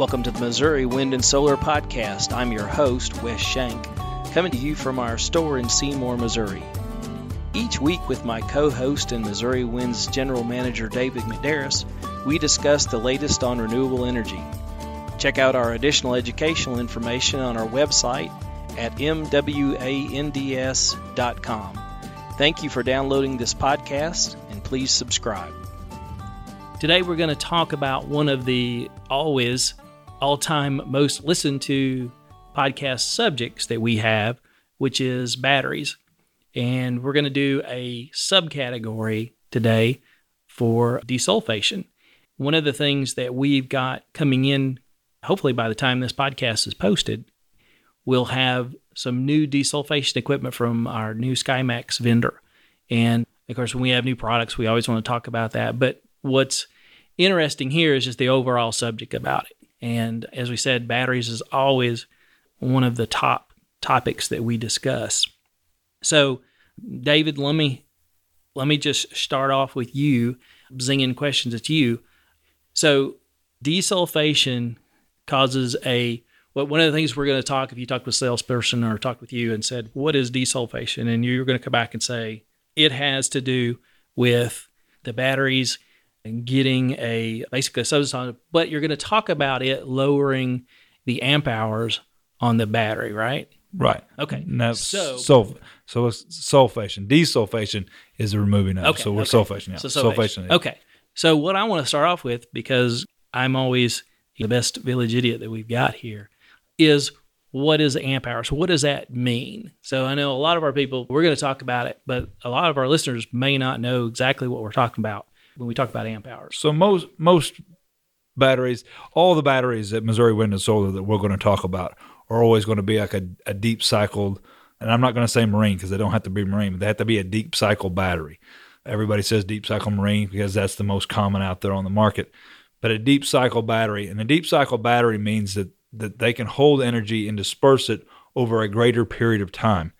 Welcome to the Missouri Wind and Solar Podcast. I'm your host, Wes Shank, coming to you from our store in Seymour, Missouri. Each week, with my co host and Missouri Wind's General Manager David McDarris, we discuss the latest on renewable energy. Check out our additional educational information on our website at mwands.com. Thank you for downloading this podcast and please subscribe. Today, we're going to talk about one of the always all time most listened to podcast subjects that we have, which is batteries. And we're going to do a subcategory today for desulfation. One of the things that we've got coming in, hopefully by the time this podcast is posted, we'll have some new desulfation equipment from our new SkyMax vendor. And of course, when we have new products, we always want to talk about that. But what's interesting here is just the overall subject about it. And as we said, batteries is always one of the top topics that we discuss. So, David, let me let me just start off with you, zinging questions at you. So, desulfation causes a well, one of the things we're going to talk if you talk with a salesperson or talk with you and said, "What is desulfation?" and you're going to come back and say it has to do with the batteries and getting a basically a substance on but you're going to talk about it lowering the amp hours on the battery, right? Right. Okay. Now, So- so so sulfation. Desulfation is removing of. Okay. So we're okay. sulfation now. So sulfation. sulfation. Okay. So what I want to start off with, because I'm always the best village idiot that we've got here, is what is amp hours? What does that mean? So I know a lot of our people, we're going to talk about it, but a lot of our listeners may not know exactly what we're talking about when we talk about amp hours. So most most batteries, all the batteries at Missouri Wind and Solar that we're going to talk about are always going to be like a, a deep cycled. And I'm not going to say marine because they don't have to be marine, but they have to be a deep cycle battery. Everybody says deep cycle marine because that's the most common out there on the market. But a deep cycle battery, and a deep cycle battery means that that they can hold energy and disperse it over a greater period of time.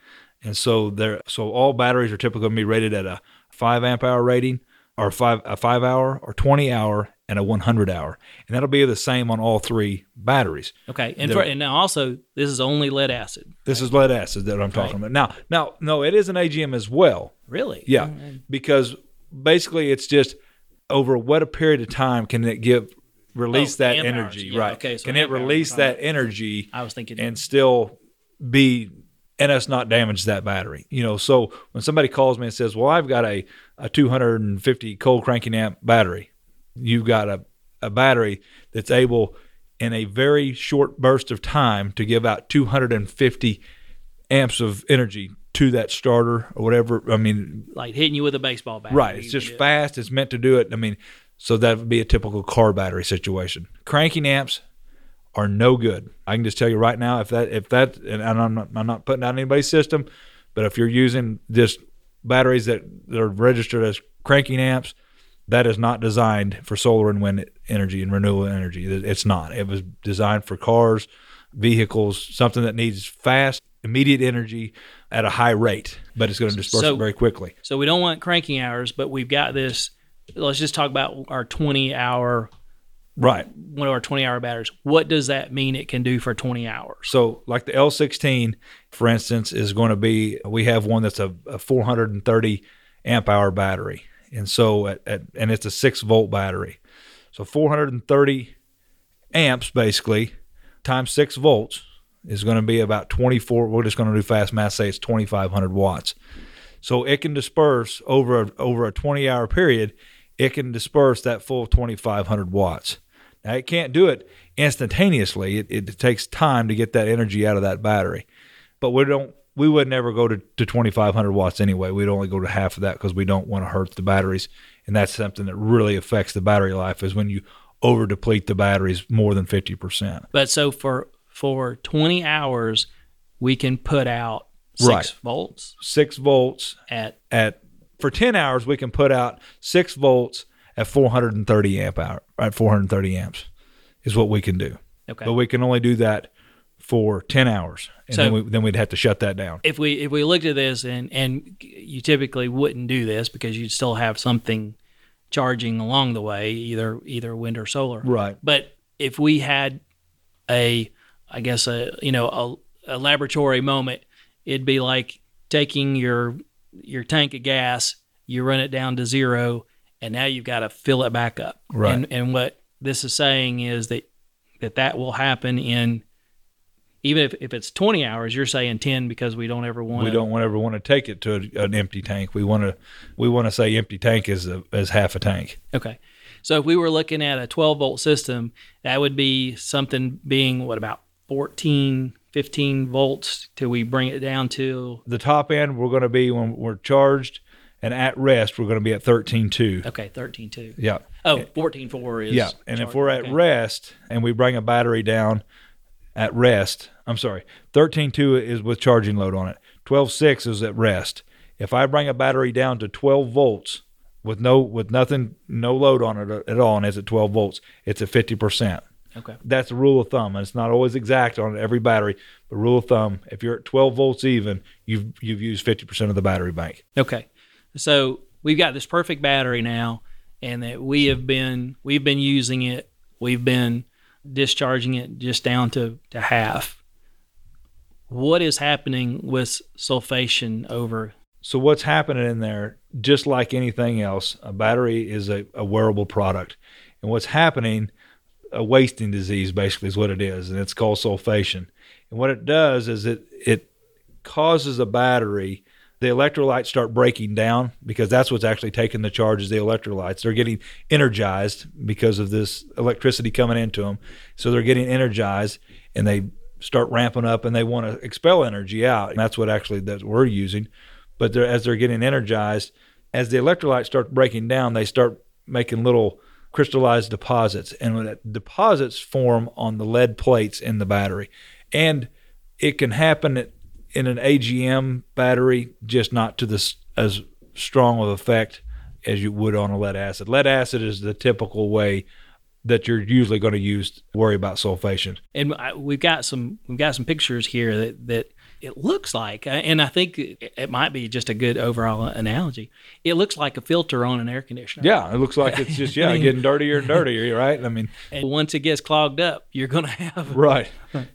And so there, so all batteries are typically going to be rated at a five amp hour rating, or five a five hour, or twenty hour, and a one hundred hour, and that'll be the same on all three batteries. Okay. And, for, and now also, this is only lead acid. This is lead acid that I'm talking about. Now, now, no, it is an AGM as well. Really? Yeah, because basically it's just over what a period of time can it give release Oh, that energy, Yeah, right? okay, so can it release that energy I was thinking. and still be and us not damage that battery? You know, so when somebody calls me and says, "Well, I've got a a 250 cold cranking amp battery," you've got a a battery that's able in a very short burst of time to give out 250 amps of energy to that starter or whatever. I mean, like hitting you with a baseball bat. Right. It's just fast. It's meant to do it. I mean, so that would be a typical car battery situation. Cranking amps are no good. I can just tell you right now, if that, if that, and I'm not, I'm not putting out anybody's system, but if you're using just batteries that, are registered as cranking amps, that is not designed for solar and wind energy and renewable energy. It's not. It was designed for cars, vehicles, something that needs fast, immediate energy at a high rate, but it's going to disperse So- it very quickly. So we don't want cranking hours, but we've got this. Let's just talk about our 20 hour, Right. one of our 20 hour batteries. What does that mean it can do for 20 hours? So, like the L16, for instance, is going to be we have one that's a, a 430 amp hour battery, and so at, at and it's a six volt battery. So 430 amps basically times six volts is going to be about 24. We're just going to do fast math. Say it's 2,500 watts. So it can disperse over a, over a 20 hour period. It can disperse that full 2,500 watts. Now it can't do it instantaneously. It, it takes time to get that energy out of that battery. But we don't. We would never go to, to 2,500 watts anyway. We'd only go to half of that because we don't want to hurt the batteries. And that's something that really affects the battery life is when you over deplete the batteries more than 50%. But so for for 20 hours, we can put out six Right. volts Six volts at at for 10 hours we can put out 6 volts at 430 amp hour at 430 amps is what we can do okay. but we can only do that for 10 hours and So- then, we, then we'd have to shut that down if we if we looked at this and and you typically wouldn't do this because you'd still have something charging along the way, either either wind or solar. right But if we had a, I guess a you know a, a laboratory moment, it'd be like taking your your tank of gas, you run it down to zero, and now you've got to fill it back up. Right. And, and what this is saying is that that that will happen in even if, if it's 20 hours you're saying 10 because we don't ever want we don't want ever want to take it to a, an empty tank. We want to we want to say empty tank is a, is half a tank. okay so if we were looking at a 12 volt system that would be something being what about 14 15 volts till we bring it down to The top end we're going to be when we're charged, and at rest we're going to be at thirteen two. okay 13 2 Yeah. oh 14 4 is Yeah, and if we're at Okay. rest and we bring a battery down at rest, I'm sorry, thirteen two is with charging load on it. Twelve six is at rest. If I bring a battery down to twelve volts with no with nothing, no load on it at all, and it's at twelve volts, it's at fifty percent. Okay That's the rule of thumb. And it's not always exact on every battery, but rule of thumb: if you're at twelve volts even, you've you've used fifty percent of the battery bank. Okay. So we've got this perfect battery now and that we have been we've been using it. We've been discharging it just down to, to half. What is happening with sulfation over So what's happening in there, just like anything else, a battery is a, a wearable product. And what's happening, a wasting disease basically is what it is, and it's called sulfation. And what it does is it it causes a battery the electrolytes start breaking down because that's what's actually taking the charge is the electrolytes. They're getting energized because of this electricity coming into them. So they're getting energized and they start ramping up and they want to expel energy out. And that's what actually that we're using. But they're, as they're getting energized, as the electrolytes start breaking down, they start making little crystallized deposits. And when that deposits form on the lead plates in the battery. And it can happen in an AGM battery, just not to this as strong of effect as you would on a lead acid. Lead acid is the typical way that you're usually going to use to worry about sulfation. and I, we've got some we've got some pictures here that that it looks like uh, and I think it, might be just a good overall analogy. It looks like a filter on an air conditioner. Yeah, it looks like it's just yeah I mean- getting dirtier and dirtier, right? I mean, And once it gets clogged up, you're going to have right,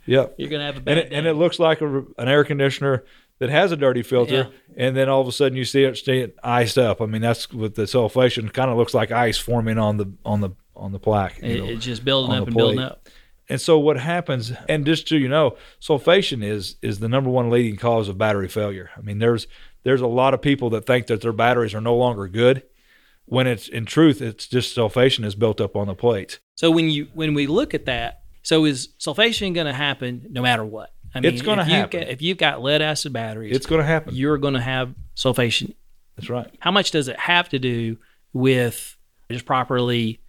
yep. you're to have a bad And it, and it looks like a, an air conditioner that has a dirty filter, and then all of a sudden you see it stay iced up. I mean, that's what the sulfation. Kind of looks like ice forming on the on the on the plaque. It- know. it's just building up and building up. And so what happens, and just so you know, sulfation is is the number one leading cause of battery failure. I mean, there's there's a lot of people that think that their batteries are no longer good, when it's in truth, it's just sulfation is built up on the plates. So when you when we look at that, so is sulfation going to happen no matter what? I mean, It's gonna if you've happen. got- if you've got lead acid batteries, It's going to happen. you're going to have sulfation. That's right. How much does it have to do with just properly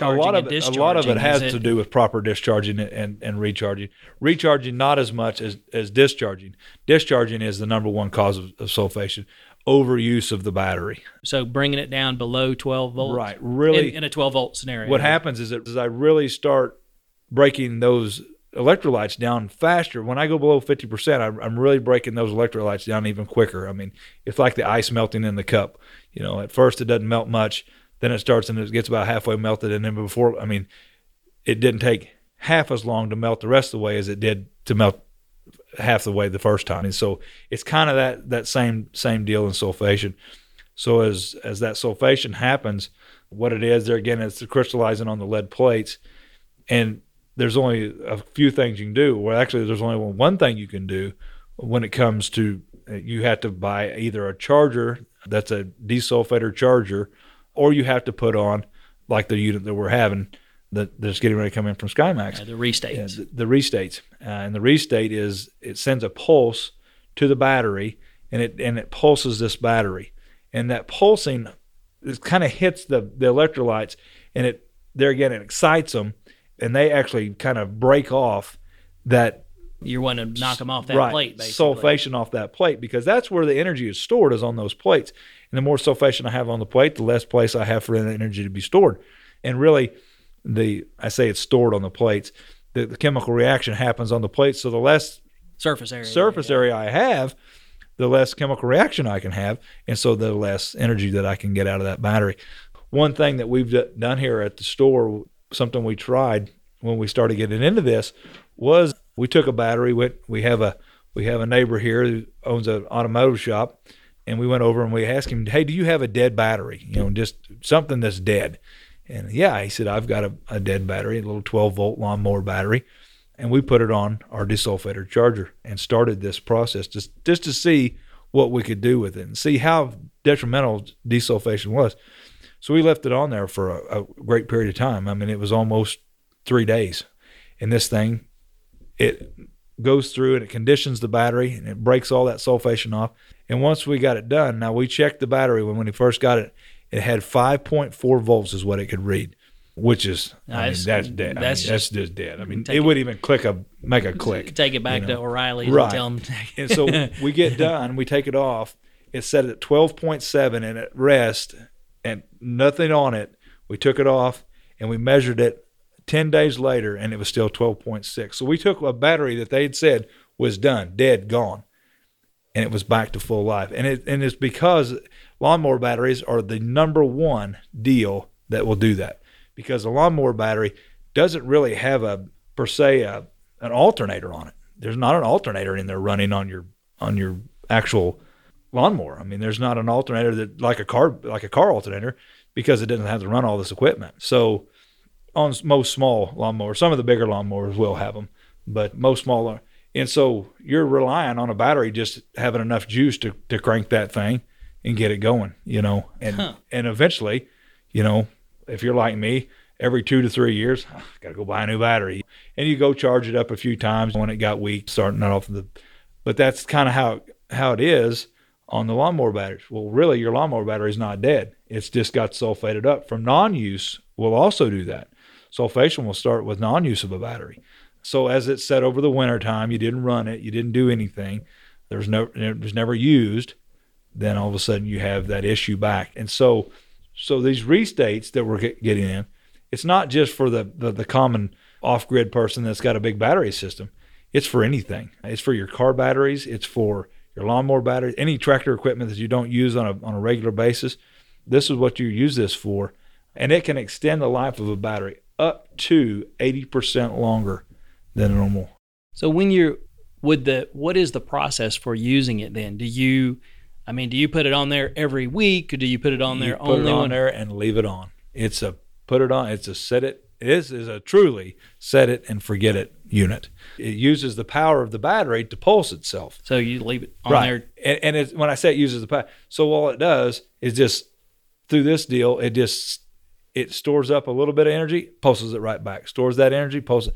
a lot of it, a lot of it has Is to do with proper discharging and, and, and recharging. Recharging not as much as, as discharging. Discharging is the number one cause of, of sulfation. Overuse of the battery. So bringing it down below 12 volts, Right. Really, in, in a 12 volt scenario. what happens is that as I really start breaking those electrolytes down faster, when I go below 50%, I'm, I'm really breaking those electrolytes down even quicker. I mean, it's like the ice melting in the cup. You know, at first it doesn't melt much, then it starts and it gets about halfway melted. And then before, I mean, it didn't take half as long to melt the rest of the way as it did to melt half the way the first time. And so it's kind of that, that same, same deal in sulfation. So as, as that sulfation happens, what it is there again, it's crystallizing on the lead plates and there's only a few things you can do. Well, actually, there's only one thing you can do when it comes to you have to buy either a charger that's a desulfator charger, or you have to put on like the unit that we're having that that's getting ready to come in from SkyMax. Uh, the restates. The, the restates, uh, and the restate is it sends a pulse to the battery, and it and it pulses this battery, and that pulsing, it kind of hits the the electrolytes, and it there again it excites them, and they actually kind of break off that You're wanting to knock them off that right, plate, basically. sulfation off that plate because that's where the energy is stored is on those plates. And the more sulfation I have on the plate, the less place I have for the energy to be stored. And really, the I say it's stored on the plates. The, the chemical reaction happens on the plates, so the less Surface area. surface area I have, the less chemical reaction I can have, and so the less energy that I can get out of that battery. One thing that we've d- done here at the store, something we tried when we started getting into this was we took a battery. Went, we have a we have a neighbor here who owns an automotive shop, and we went over and we asked him, "Hey, do you have a dead battery? You know, just something that's dead?" And yeah, he said, "I've got a, a dead battery, a little 12 volt lawnmower battery." And we put it on our desulfator charger and started this process just just to see what we could do with it and see how detrimental desulfation was. So we left it on there for a, a great period of time. I mean, it was almost three days. And this thing, it goes through and it conditions the battery and it breaks all that sulfation off. And once we got it done, now we checked the battery when when we first got it, it had 5.4 volts is what it could read, which is I mean, that's dead. I That's mean, that's just dead. I mean, it it- wouldn't even click a make a click. Take it back you to O'Reilly Right. and tell them. And so we get done, we take it off. It's set at 12.7 and at rest and nothing on it. We took it off and we measured it 10 days later and it was still 12.6. So we took a battery that they had said was done, dead, gone, and it was back to full life. And it and it's because lawnmower batteries are the number one deal that will do that because a lawnmower battery doesn't really have a per se a, an alternator on it. There's not an alternator in there running on your on your actual lawnmower. I mean, there's not an alternator that like a car like a car alternator because it doesn't have to run all this equipment. So on most small lawnmowers, some of the bigger lawnmowers will have them, but most smaller. And so you're relying on a battery just having enough juice to, to crank that thing and get it going, you know. And Huh. and eventually, you know, if you're like me, every two to three years, ah, I got to go buy a new battery. And you go charge it up a few times when it got weak, starting off the. But that's kind of how how it is on the lawnmower batteries. Well, really, your lawnmower battery is not dead. It's just got sulfated up. From non-use, will also do that. Sulfation will start with non-use of a battery. So as it's set over the winter time, you didn't run it, you didn't do anything. There's no, it was never used. Then all of a sudden you have that issue back. And so, so these restates that we're get, getting in, it's not just for the, the the common off-grid person that's got a big battery system. It's for anything. It's for your car batteries. It's for your lawnmower batteries, any tractor equipment that you don't use on a on a regular basis. This is what you use this for, and it can extend the life of a battery up to eighty percent longer than normal. So when you're with the, what is the process for using it? Then do you, I mean, do you put it on there every week, or do you put it on You there put only it on there and leave it on. It's a put it on. It's a set it. This is a truly set it and forget it unit. It uses the power of the battery to pulse itself. So you leave it on right. there. And, and it's, when I say it uses the power, so all it does is just through this deal, it just it stores up a little bit of energy, pulses it right back. Stores that energy, pulses.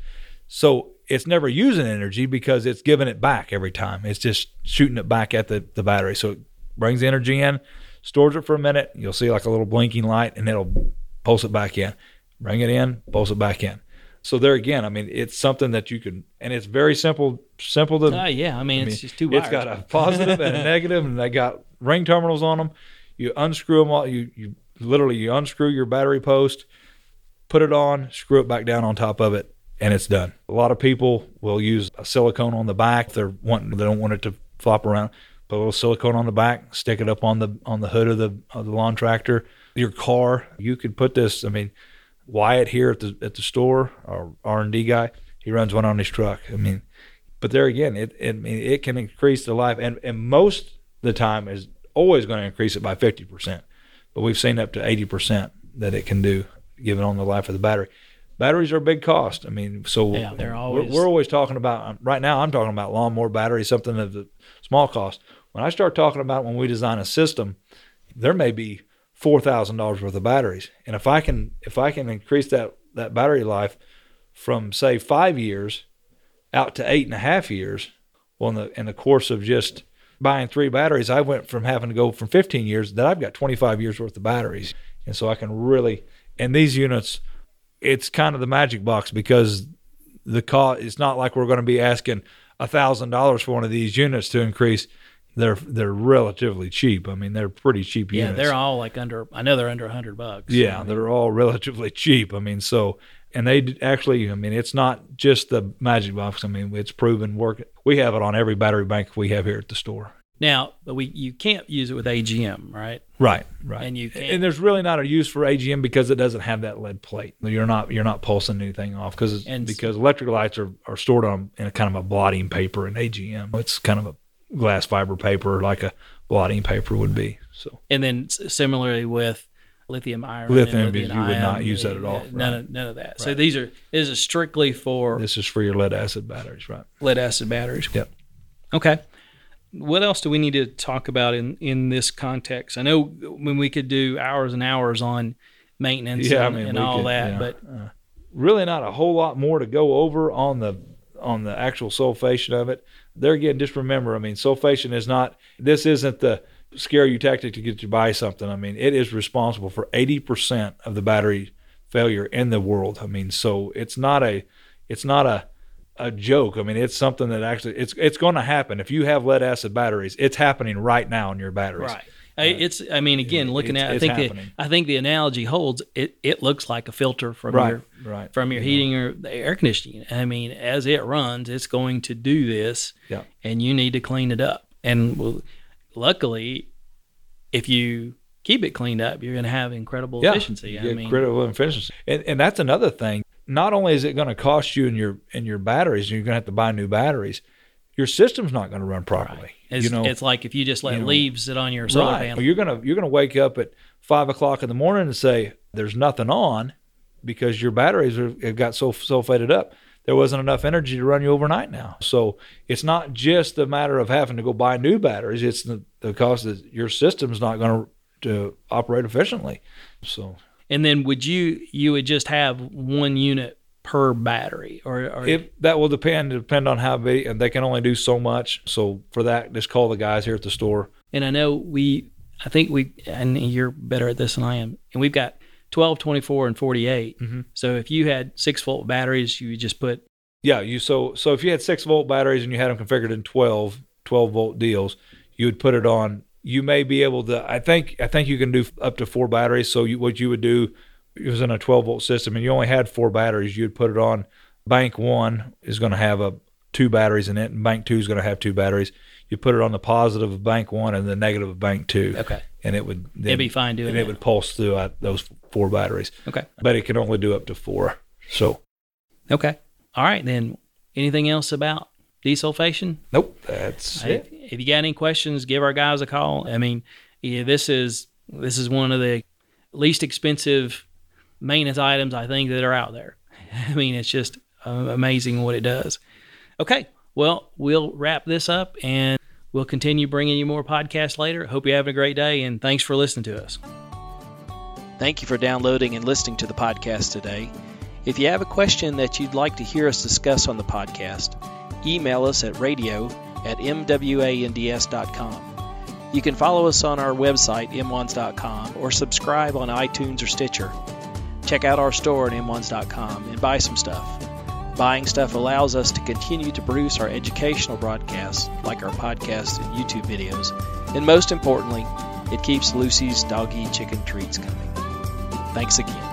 So it's never using energy because it's giving it back every time. It's just shooting it back at the, the battery. So it brings energy in, stores it for a minute. You'll see like a little blinking light, and it'll pulse it back in. Bring it in, pulse it back in. So there again, I mean, it's something that you can, and it's very simple, simple to Oh yeah, I mean, I it's mean, just two wires. It's got a positive and a negative, and they got ring terminals on them. You unscrew them all. You you literally you unscrew your battery post, put it on, screw it back down on top of it, and it's done. A lot of people will use a silicone on the back. They're wanting they don't want it to flop around. Put a little silicone on the back, stick it up on the on the hood of the of the lawn tractor. Your car, you could put this. I mean, Wyatt here at the at the store, our R and D guy, he runs one on his truck. I mean, but there again, it it, it can increase the life, and and most the time is always going to increase it by fifty percent. But we've seen up to eighty percent that it can do, given on the life of the battery. Batteries are a big cost. I mean, so Yeah, they're we're- always- we're, always talking about um, right now. I'm talking about lawnmower batteries, something of the small cost. When I start talking about when we design a system, there may be four thousand dollars worth of batteries, and if I can if I can increase that that battery life from say five years out to eight and a half years, well, in the in the course of just buying three batteries, I went from having to go from 15 years that I've got 25 years worth of batteries, and so I can really and these units, it's kind of the magic box because the cost. It's not like we're going to be asking a thousand dollars for one of these units to increase. They're they're relatively cheap. I mean, they're pretty cheap yeah, units. they're all like under. I know they're under a hundred bucks. Yeah, I mean, they're all relatively cheap. I mean, so and they actually, I mean, it's not just the Magic Box. I mean, it's proven work. We have it on every battery bank we have here at the store. Now, but we you can't use it with AGM, right? Right, right. And you can't- and there's really not a use for AGM because it doesn't have that lead plate. You're not you're not pulsing anything off because because electrolytes are, are stored on in a kind of a blotting paper in AGM. It's kind of a glass fiber paper like a blotting paper would be. So And then similarly with lithium iron, Lithium, and you would ion, not use that at all, None right. of none of that. So these are this is strictly for this is for your lead acid batteries, right? lead acid batteries. Yep. Okay. What else do we need to talk about in in this context? I know when we could do hours and hours on maintenance Yeah, I and, mean, and all could, that, yeah. but Uh, really not a whole lot more to go over on the on the actual sulfation of it. There again, just remember, I mean, sulfation is not. This isn't the scare you tactic to get you to buy something. I mean, it is responsible for eighty percent of the battery failure in the world. I mean, so it's not a it's not a a joke. I mean, it's something that actually it's it's going to happen. If you have lead acid batteries, it's happening right now in your batteries. right. I- It's. I mean, again, looking at, I think the. I think the analogy holds. It it looks like a filter from Right. your Right. from your heating or the air conditioning. I mean, as it runs, it's going to do this, Yeah. and you need to clean it up. And well, luckily, if you keep it cleaned up, you're going to have incredible efficiency. You I mean, critical efficiency, and, and that's another thing. Not only is it going to cost you in your in your batteries, you're going to have to buy new batteries. Your system's not going to run properly. it's, you know, it's like if you just let you know, leaves sit on your solar right? panel. You're gonna you're gonna wake up at five o'clock in the morning and say there's nothing on because your batteries are, have got so sulfated up. There wasn't enough energy to run you overnight now. So it's not just a matter of having to go buy new batteries. It's the, the cost that your system's not going to to operate efficiently. So And then would you you would just have one unit per battery, or, or If that will depend depend on how big, and they can only do so much. So for that, just call the guys here at the store. and I know we, I think we, and you're better at this than I am, and we've got 12, 24, and 48. Mhm. So if you had six volt batteries, you would just put Yeah, you so so if you had six volt batteries and you had them configured in 12, 12 volt deals, you would put it on. You may be able to. I think I think you can do up to four batteries. So you, what you would do it was in a 12 volt system and you only had four batteries. You'd put it on. Bank one is going to have a two batteries in it, and bank two is going to have two batteries. You put it on the positive of bank one and the negative of bank two. okay, and it would then, it'd be fine doing and that. it would pulse through uh, those four batteries. Okay. but it can only do up to four. So Okay, all right then. Anything else about desulfation? nope, that's Hey, it. If you got any questions, give our guys a call. I mean, yeah, this is this is one of the least expensive maintenance items I think that are out there. I mean, it's just uh, amazing what it does. Okay, well, we'll wrap this up and we'll continue bringing you more podcasts later. Hope you're having a great day and thanks for listening to us. Thank you for downloading and listening to the podcast today. If you have a question that you'd like to hear us discuss on the podcast, email us at radio at mwands.com. You can follow us on our website, mwands.com, or subscribe on iTunes or Stitcher. Check out our store at mwands.com and buy some stuff. Buying stuff allows us to continue to produce our educational broadcasts, like our podcasts and YouTube videos. And most importantly, it keeps Lucy's doggy chicken treats coming. Thanks again.